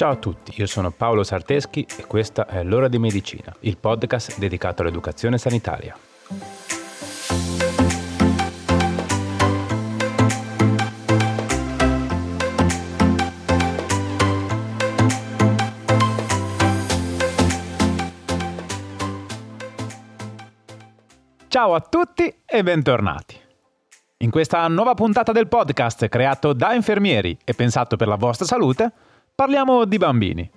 Ciao a tutti, io sono Paolo Sarteschi e questa è L'ora di medicina, il podcast dedicato all'educazione sanitaria. Ciao a tutti e bentornati. In questa nuova puntata del podcast creato da infermieri e pensato per la vostra salute, parliamo di bambini.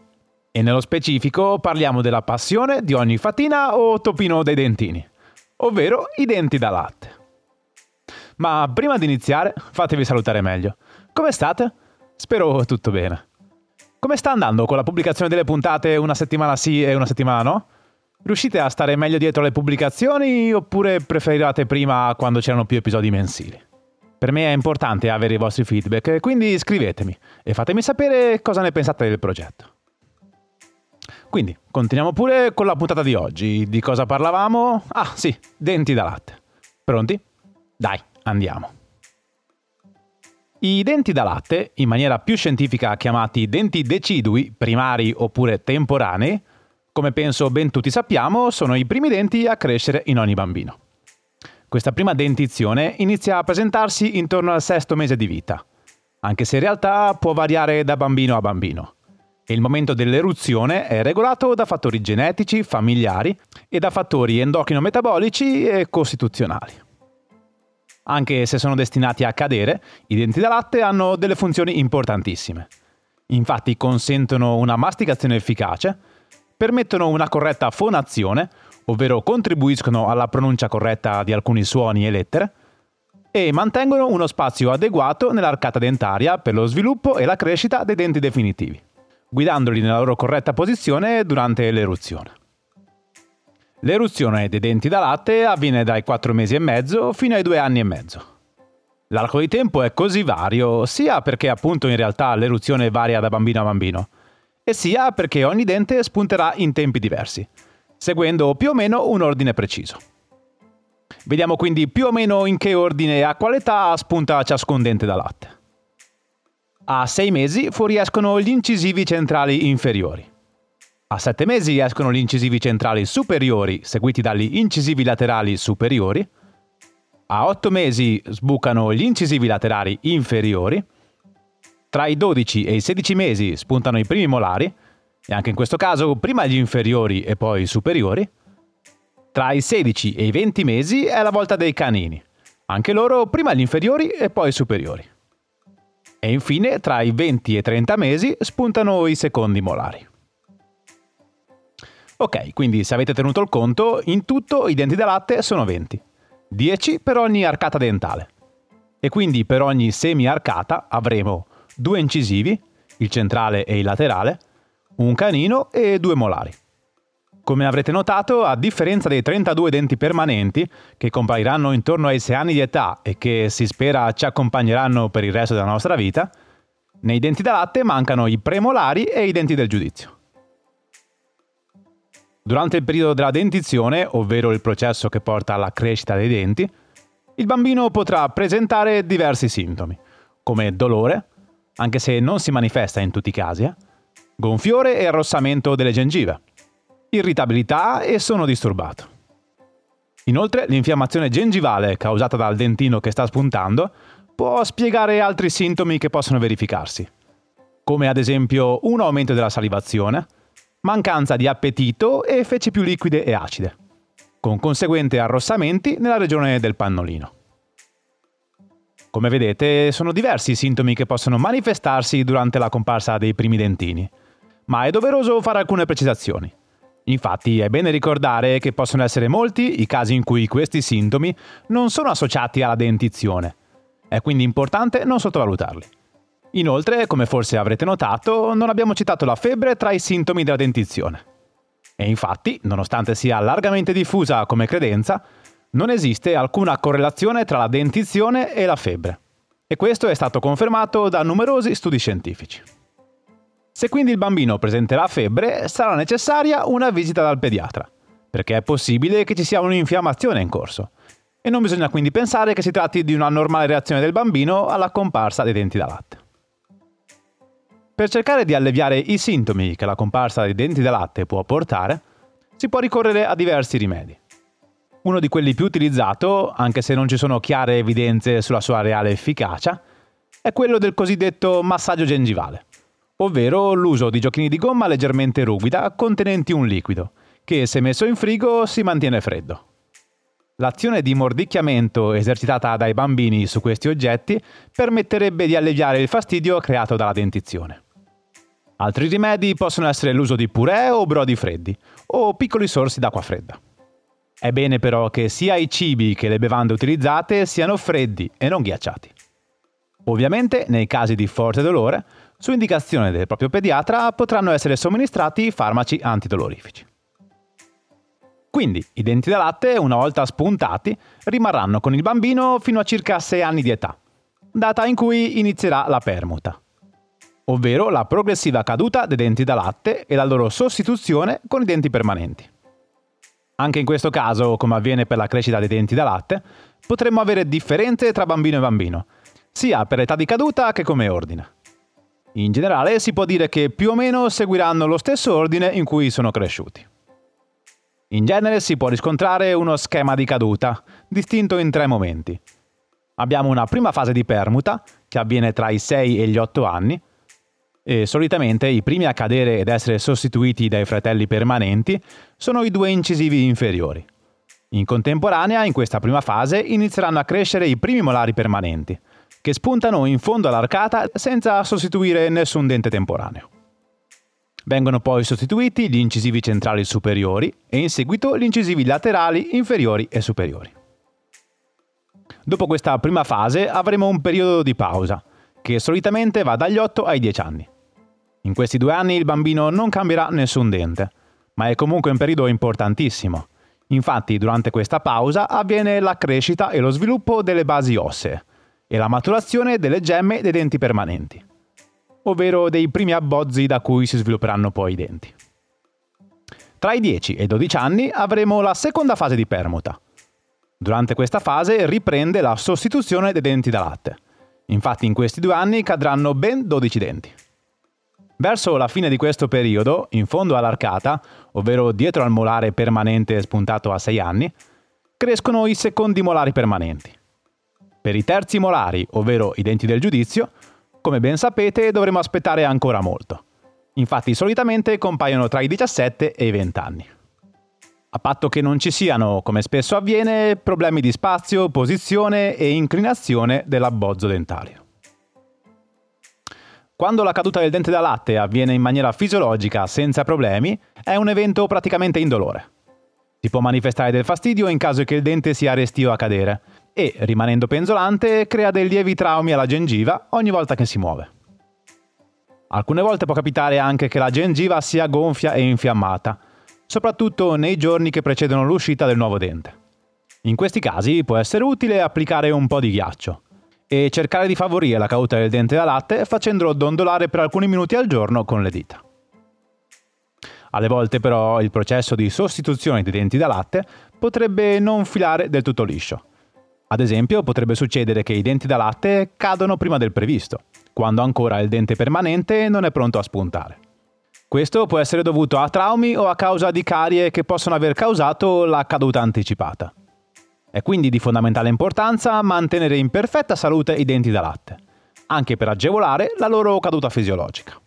E nello specifico parliamo della passione di ogni fatina o topino dei dentini, ovvero i denti da latte. Ma prima di iniziare, fatevi salutare meglio. Come state? Spero tutto bene. Come sta andando con la pubblicazione delle puntate una settimana sì e una settimana no? Riuscite a stare meglio dietro le pubblicazioni oppure preferivate prima quando c'erano più episodi mensili? Per me è importante avere i vostri feedback, quindi scrivetemi e fatemi sapere cosa ne pensate del progetto. Quindi, continuiamo pure con la puntata di oggi. Di cosa parlavamo? Ah, sì, denti da latte. Pronti? Dai, andiamo. I denti da latte, in maniera più scientifica chiamati denti decidui, primari oppure temporanei, come penso ben tutti sappiamo, sono i primi denti a crescere in ogni bambino. Questa prima dentizione inizia a presentarsi intorno al sesto mese di vita, anche se in realtà può variare da bambino a bambino. E il momento dell'eruzione è regolato da fattori genetici, familiari e da fattori endocrino-metabolici e costituzionali. Anche se sono destinati a cadere, i denti da latte hanno delle funzioni importantissime. Infatti consentono una masticazione efficace, permettono una corretta fonazione, ovvero contribuiscono alla pronuncia corretta di alcuni suoni e lettere, e mantengono uno spazio adeguato nell'arcata dentaria per lo sviluppo e la crescita dei denti definitivi, guidandoli nella loro corretta posizione durante l'eruzione. L'eruzione dei denti da latte avviene dai 4 mesi e mezzo fino ai 2 anni e mezzo. L'arco di tempo è così vario sia perché appunto in realtà l'eruzione varia da bambino a bambino, e sia perché ogni dente spunterà in tempi diversi, seguendo più o meno un ordine preciso. Vediamo quindi più o meno in che ordine e a quale età spunta ciascun dente da latte. A 6 mesi fuoriescono gli incisivi centrali inferiori. A 7 mesi escono gli incisivi centrali superiori, seguiti dagli incisivi laterali superiori. A 8 mesi sbucano gli incisivi laterali inferiori tra i 12 e i 16 mesi spuntano i primi molari, e anche in questo caso prima gli inferiori e poi i superiori. Tra i 16 e i 20 mesi è la volta dei canini, anche loro prima gli inferiori e poi i superiori. E infine tra i 20 e i 30 mesi spuntano i secondi molari. Ok, quindi se avete tenuto il conto, in tutto i denti da latte sono 20, 10 per ogni arcata dentale. E quindi per ogni semi-arcata avremo due incisivi, il centrale e il laterale, un canino e due molari. Come avrete notato, a differenza dei 32 denti permanenti, che compariranno intorno ai 6 anni di età e che si spera ci accompagneranno per il resto della nostra vita, nei denti da latte mancano i premolari e i denti del giudizio. Durante il periodo della dentizione, ovvero il processo che porta alla crescita dei denti, il bambino potrà presentare diversi sintomi, come dolore, anche se non si manifesta in tutti i casi, eh? Gonfiore e arrossamento delle gengive, irritabilità e sonno disturbato. Inoltre, l'infiammazione gengivale causata dal dentino che sta spuntando può spiegare altri sintomi che possono verificarsi, come ad esempio un aumento della salivazione, mancanza di appetito e feci più liquide e acide, con conseguenti arrossamenti nella regione del pannolino. Come vedete, sono diversi i sintomi che possono manifestarsi durante la comparsa dei primi dentini, ma è doveroso fare alcune precisazioni. Infatti è bene ricordare che possono essere molti i casi in cui questi sintomi non sono associati alla dentizione. È quindi importante non sottovalutarli. Inoltre, come forse avrete notato, non abbiamo citato la febbre tra i sintomi della dentizione. E infatti, nonostante sia largamente diffusa come credenza, non esiste alcuna correlazione tra la dentizione e la febbre. E questo è stato confermato da numerosi studi scientifici. Se quindi il bambino presenterà febbre, sarà necessaria una visita dal pediatra, perché è possibile che ci sia un'infiammazione in corso. E non bisogna quindi pensare che si tratti di una normale reazione del bambino alla comparsa dei denti da latte. Per cercare di alleviare i sintomi che la comparsa dei denti da latte può portare, si può ricorrere a diversi rimedi. Uno di quelli più utilizzato, anche se non ci sono chiare evidenze sulla sua reale efficacia, è quello del cosiddetto massaggio gengivale, ovvero l'uso di giochini di gomma leggermente ruvida contenenti un liquido, che se messo in frigo si mantiene freddo. L'azione di mordicchiamento esercitata dai bambini su questi oggetti permetterebbe di alleviare il fastidio creato dalla dentizione. Altri rimedi possono essere l'uso di purè o brodi freddi, o piccoli sorsi d'acqua fredda. È bene però che sia i cibi che le bevande utilizzate siano freddi e non ghiacciati. Ovviamente, nei casi di forte dolore, su indicazione del proprio pediatra potranno essere somministrati farmaci antidolorifici. Quindi i denti da latte, una volta spuntati, rimarranno con il bambino fino a circa 6 anni di età, data in cui inizierà la permuta ovvero la progressiva caduta dei denti da latte e la loro sostituzione con i denti permanenti. Anche in questo caso, come avviene per la crescita dei denti da latte, potremmo avere differenze tra bambino e bambino, sia per età di caduta che come ordine. In generale si può dire che più o meno seguiranno lo stesso ordine in cui sono cresciuti. In genere si può riscontrare uno schema di caduta, distinto in tre momenti. Abbiamo una prima fase di permuta, che avviene tra i 6 e gli 8 anni, e solitamente i primi a cadere ed essere sostituiti dai fratelli permanenti sono i due incisivi inferiori. In contemporanea, in questa prima fase, inizieranno a crescere i primi molari permanenti, che spuntano in fondo all'arcata senza sostituire nessun dente temporaneo. Vengono poi sostituiti gli incisivi centrali superiori e in seguito gli incisivi laterali inferiori e superiori. Dopo questa prima fase avremo un periodo di pausa, che solitamente va dagli 8 ai 10 anni. In questi due anni il bambino non cambierà nessun dente, ma è comunque un periodo importantissimo. Infatti durante questa pausa avviene la crescita e lo sviluppo delle basi ossee e la maturazione delle gemme dei denti permanenti, ovvero dei primi abbozzi da cui si svilupperanno poi i denti. Tra i 10 e i 12 anni avremo la seconda fase di permuta. Durante questa fase riprende la sostituzione dei denti da latte. Infatti in questi due anni cadranno ben 12 denti. Verso la fine di questo periodo, in fondo all'arcata, ovvero dietro al molare permanente spuntato a 6 anni, crescono i secondi molari permanenti. Per i terzi molari, ovvero i denti del giudizio, come ben sapete dovremo aspettare ancora molto. Infatti solitamente compaiono tra i 17 e i 20 anni. A patto che non ci siano, come spesso avviene, problemi di spazio, posizione e inclinazione dell'abbozzo dentario. Quando la caduta del dente da latte avviene in maniera fisiologica, senza problemi, è un evento praticamente indolore. Si può manifestare del fastidio in caso che il dente sia restio a cadere e, rimanendo penzolante, crea dei lievi traumi alla gengiva ogni volta che si muove. Alcune volte può capitare anche che la gengiva sia gonfia e infiammata, soprattutto nei giorni che precedono l'uscita del nuovo dente. In questi casi può essere utile applicare un po' di ghiaccio e cercare di favorire la caduta del dente da latte facendolo dondolare per alcuni minuti al giorno con le dita. Alle volte però il processo di sostituzione dei denti da latte potrebbe non filare del tutto liscio. Ad esempio potrebbe succedere che i denti da latte cadono prima del previsto, quando ancora il dente permanente non è pronto a spuntare. Questo può essere dovuto a traumi o a causa di carie che possono aver causato la caduta anticipata. È quindi di fondamentale importanza mantenere in perfetta salute i denti da latte, anche per agevolare la loro caduta fisiologica.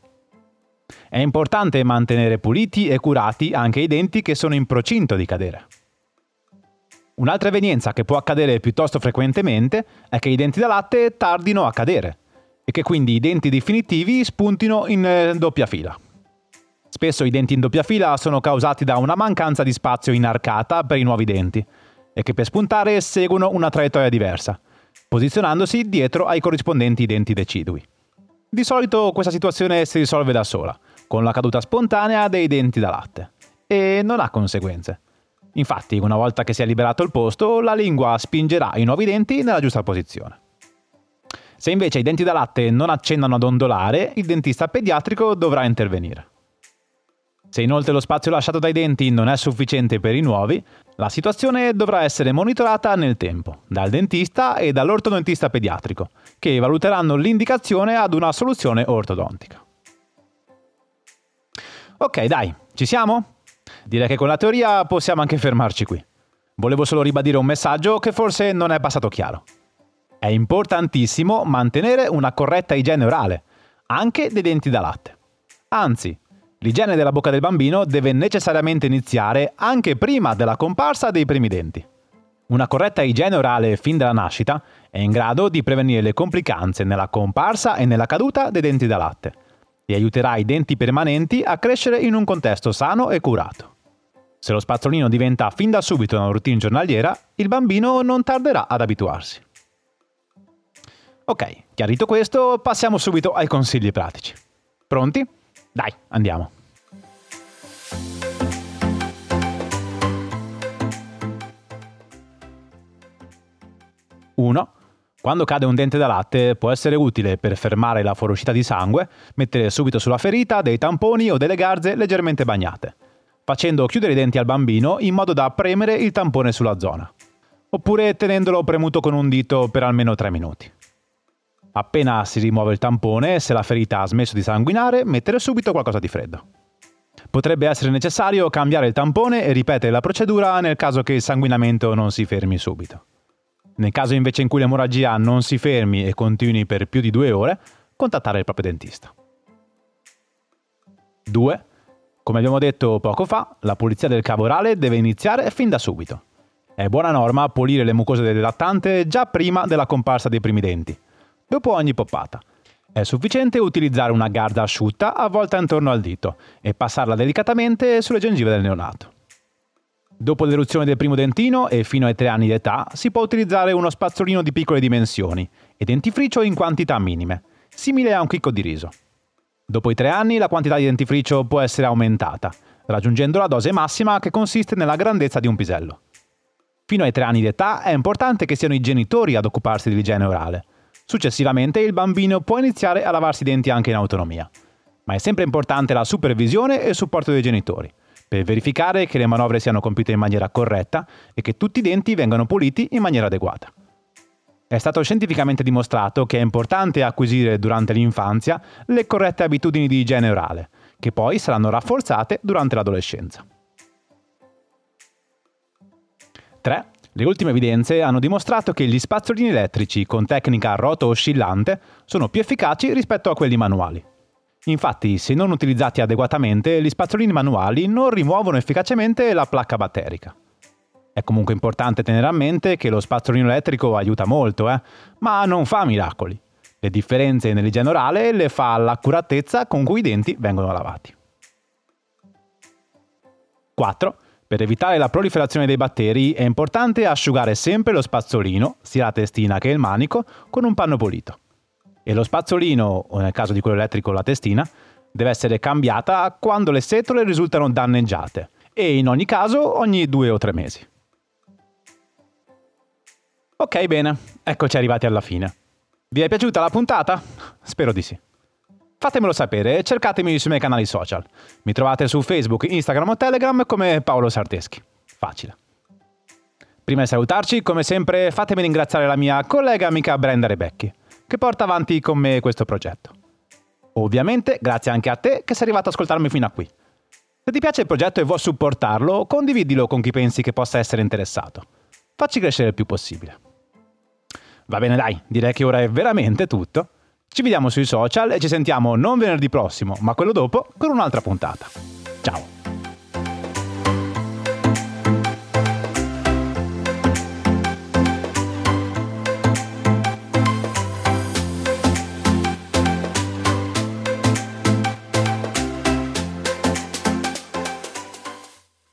È importante mantenere puliti e curati anche i denti che sono in procinto di cadere. Un'altra evenienza che può accadere piuttosto frequentemente è che i denti da latte tardino a cadere e che quindi i denti definitivi spuntino in eh, doppia fila. Spesso i denti in doppia fila sono causati da una mancanza di spazio in arcata per i nuovi denti, e che per spuntare seguono una traiettoria diversa, posizionandosi dietro ai corrispondenti denti decidui. Di solito questa situazione si risolve da sola, con la caduta spontanea dei denti da latte, e non ha conseguenze. Infatti, una volta che si è liberato il posto, la lingua spingerà i nuovi denti nella giusta posizione. Se invece i denti da latte non accennano ad ondolare, il dentista pediatrico dovrà intervenire. Se inoltre lo spazio lasciato dai denti non è sufficiente per i nuovi, la situazione dovrà essere monitorata nel tempo dal dentista e dall'ortodontista pediatrico, che valuteranno l'indicazione ad una soluzione ortodontica. Ok, dai, ci siamo? Direi che con la teoria possiamo anche fermarci qui. Volevo solo ribadire un messaggio che forse non è passato chiaro. È importantissimo mantenere una corretta igiene orale, anche dei denti da latte. Anzi, l'igiene della bocca del bambino deve necessariamente iniziare anche prima della comparsa dei primi denti. Una corretta igiene orale fin dalla nascita è in grado di prevenire le complicanze nella comparsa e nella caduta dei denti da latte e aiuterà i denti permanenti a crescere in un contesto sano e curato. Se lo spazzolino diventa fin da subito una routine giornaliera, il bambino non tarderà ad abituarsi. Ok, chiarito questo, passiamo subito ai consigli pratici. Pronti? Dai, andiamo. Uno. Quando cade un dente da latte può essere utile per fermare la fuoriuscita di sangue mettere subito sulla ferita dei tamponi o delle garze leggermente bagnate facendo chiudere i denti al bambino in modo da premere il tampone sulla zona, oppure tenendolo premuto con un dito per almeno 3 minuti. Appena si rimuove il tampone, se la ferita ha smesso di sanguinare, mettere subito qualcosa di freddo. Potrebbe essere necessario cambiare il tampone e ripetere la procedura nel caso che il sanguinamento non si fermi subito. Nel caso invece in cui l'emorragia non si fermi e continui per più di due ore, contattare il proprio dentista. 2. Come abbiamo detto poco fa, la pulizia del cavo orale deve iniziare fin da subito. È buona norma pulire le mucose del lattante già prima della comparsa dei primi denti, dopo ogni poppata. È sufficiente utilizzare una garda asciutta avvolta intorno al dito e passarla delicatamente sulle gengive del neonato. Dopo l'eruzione del primo dentino e fino ai 3 anni di età si può utilizzare uno spazzolino di piccole dimensioni e dentifricio in quantità minime, simile a un chicco di riso. Dopo i tre anni la quantità di dentifricio può essere aumentata, raggiungendo la dose massima che consiste nella grandezza di un pisello. Fino ai tre anni di età è importante che siano i genitori ad occuparsi dell'igiene orale. Successivamente il bambino può iniziare a lavarsi i denti anche in autonomia. Ma è sempre importante la supervisione e il supporto dei genitori, per verificare che le manovre siano compiute in maniera corretta e che tutti i denti vengano puliti in maniera adeguata. È stato scientificamente dimostrato che è importante acquisire durante l'infanzia le corrette abitudini di igiene orale, che poi saranno rafforzate durante l'adolescenza. 3. Le ultime evidenze hanno dimostrato che gli spazzolini elettrici con tecnica roto oscillante sono più efficaci rispetto a quelli manuali. Infatti, se non utilizzati adeguatamente, gli spazzolini manuali non rimuovono efficacemente la placca batterica. È comunque importante tenere a mente che lo spazzolino elettrico aiuta molto, eh? ma non fa miracoli. Le differenze nell'igiene orale le fa l'accuratezza con cui i denti vengono lavati. 4. Per evitare la proliferazione dei batteri è importante asciugare sempre lo spazzolino, sia la testina che il manico, con un panno pulito. E lo spazzolino, o nel caso di quello elettrico la testina, deve essere cambiata quando le setole risultano danneggiate e in ogni caso ogni due o tre mesi. Ok, bene, eccoci arrivati alla fine. Vi è piaciuta la puntata? Spero di sì. Fatemelo sapere e cercatemi sui miei canali social. Mi trovate su Facebook, Instagram o Telegram come Paolo Sarteschi. Facile. Prima di salutarci, come sempre, fatemi ringraziare la mia collega amica Brenda Rebecchi, che porta avanti con me questo progetto. Ovviamente, grazie anche a te che sei arrivato ad ascoltarmi fino a qui. Se ti piace il progetto e vuoi supportarlo, condividilo con chi pensi che possa essere interessato. Facci crescere il più possibile. Va bene dai, direi che ora è veramente tutto. Ci vediamo sui social e ci sentiamo non venerdì prossimo, ma quello dopo con un'altra puntata.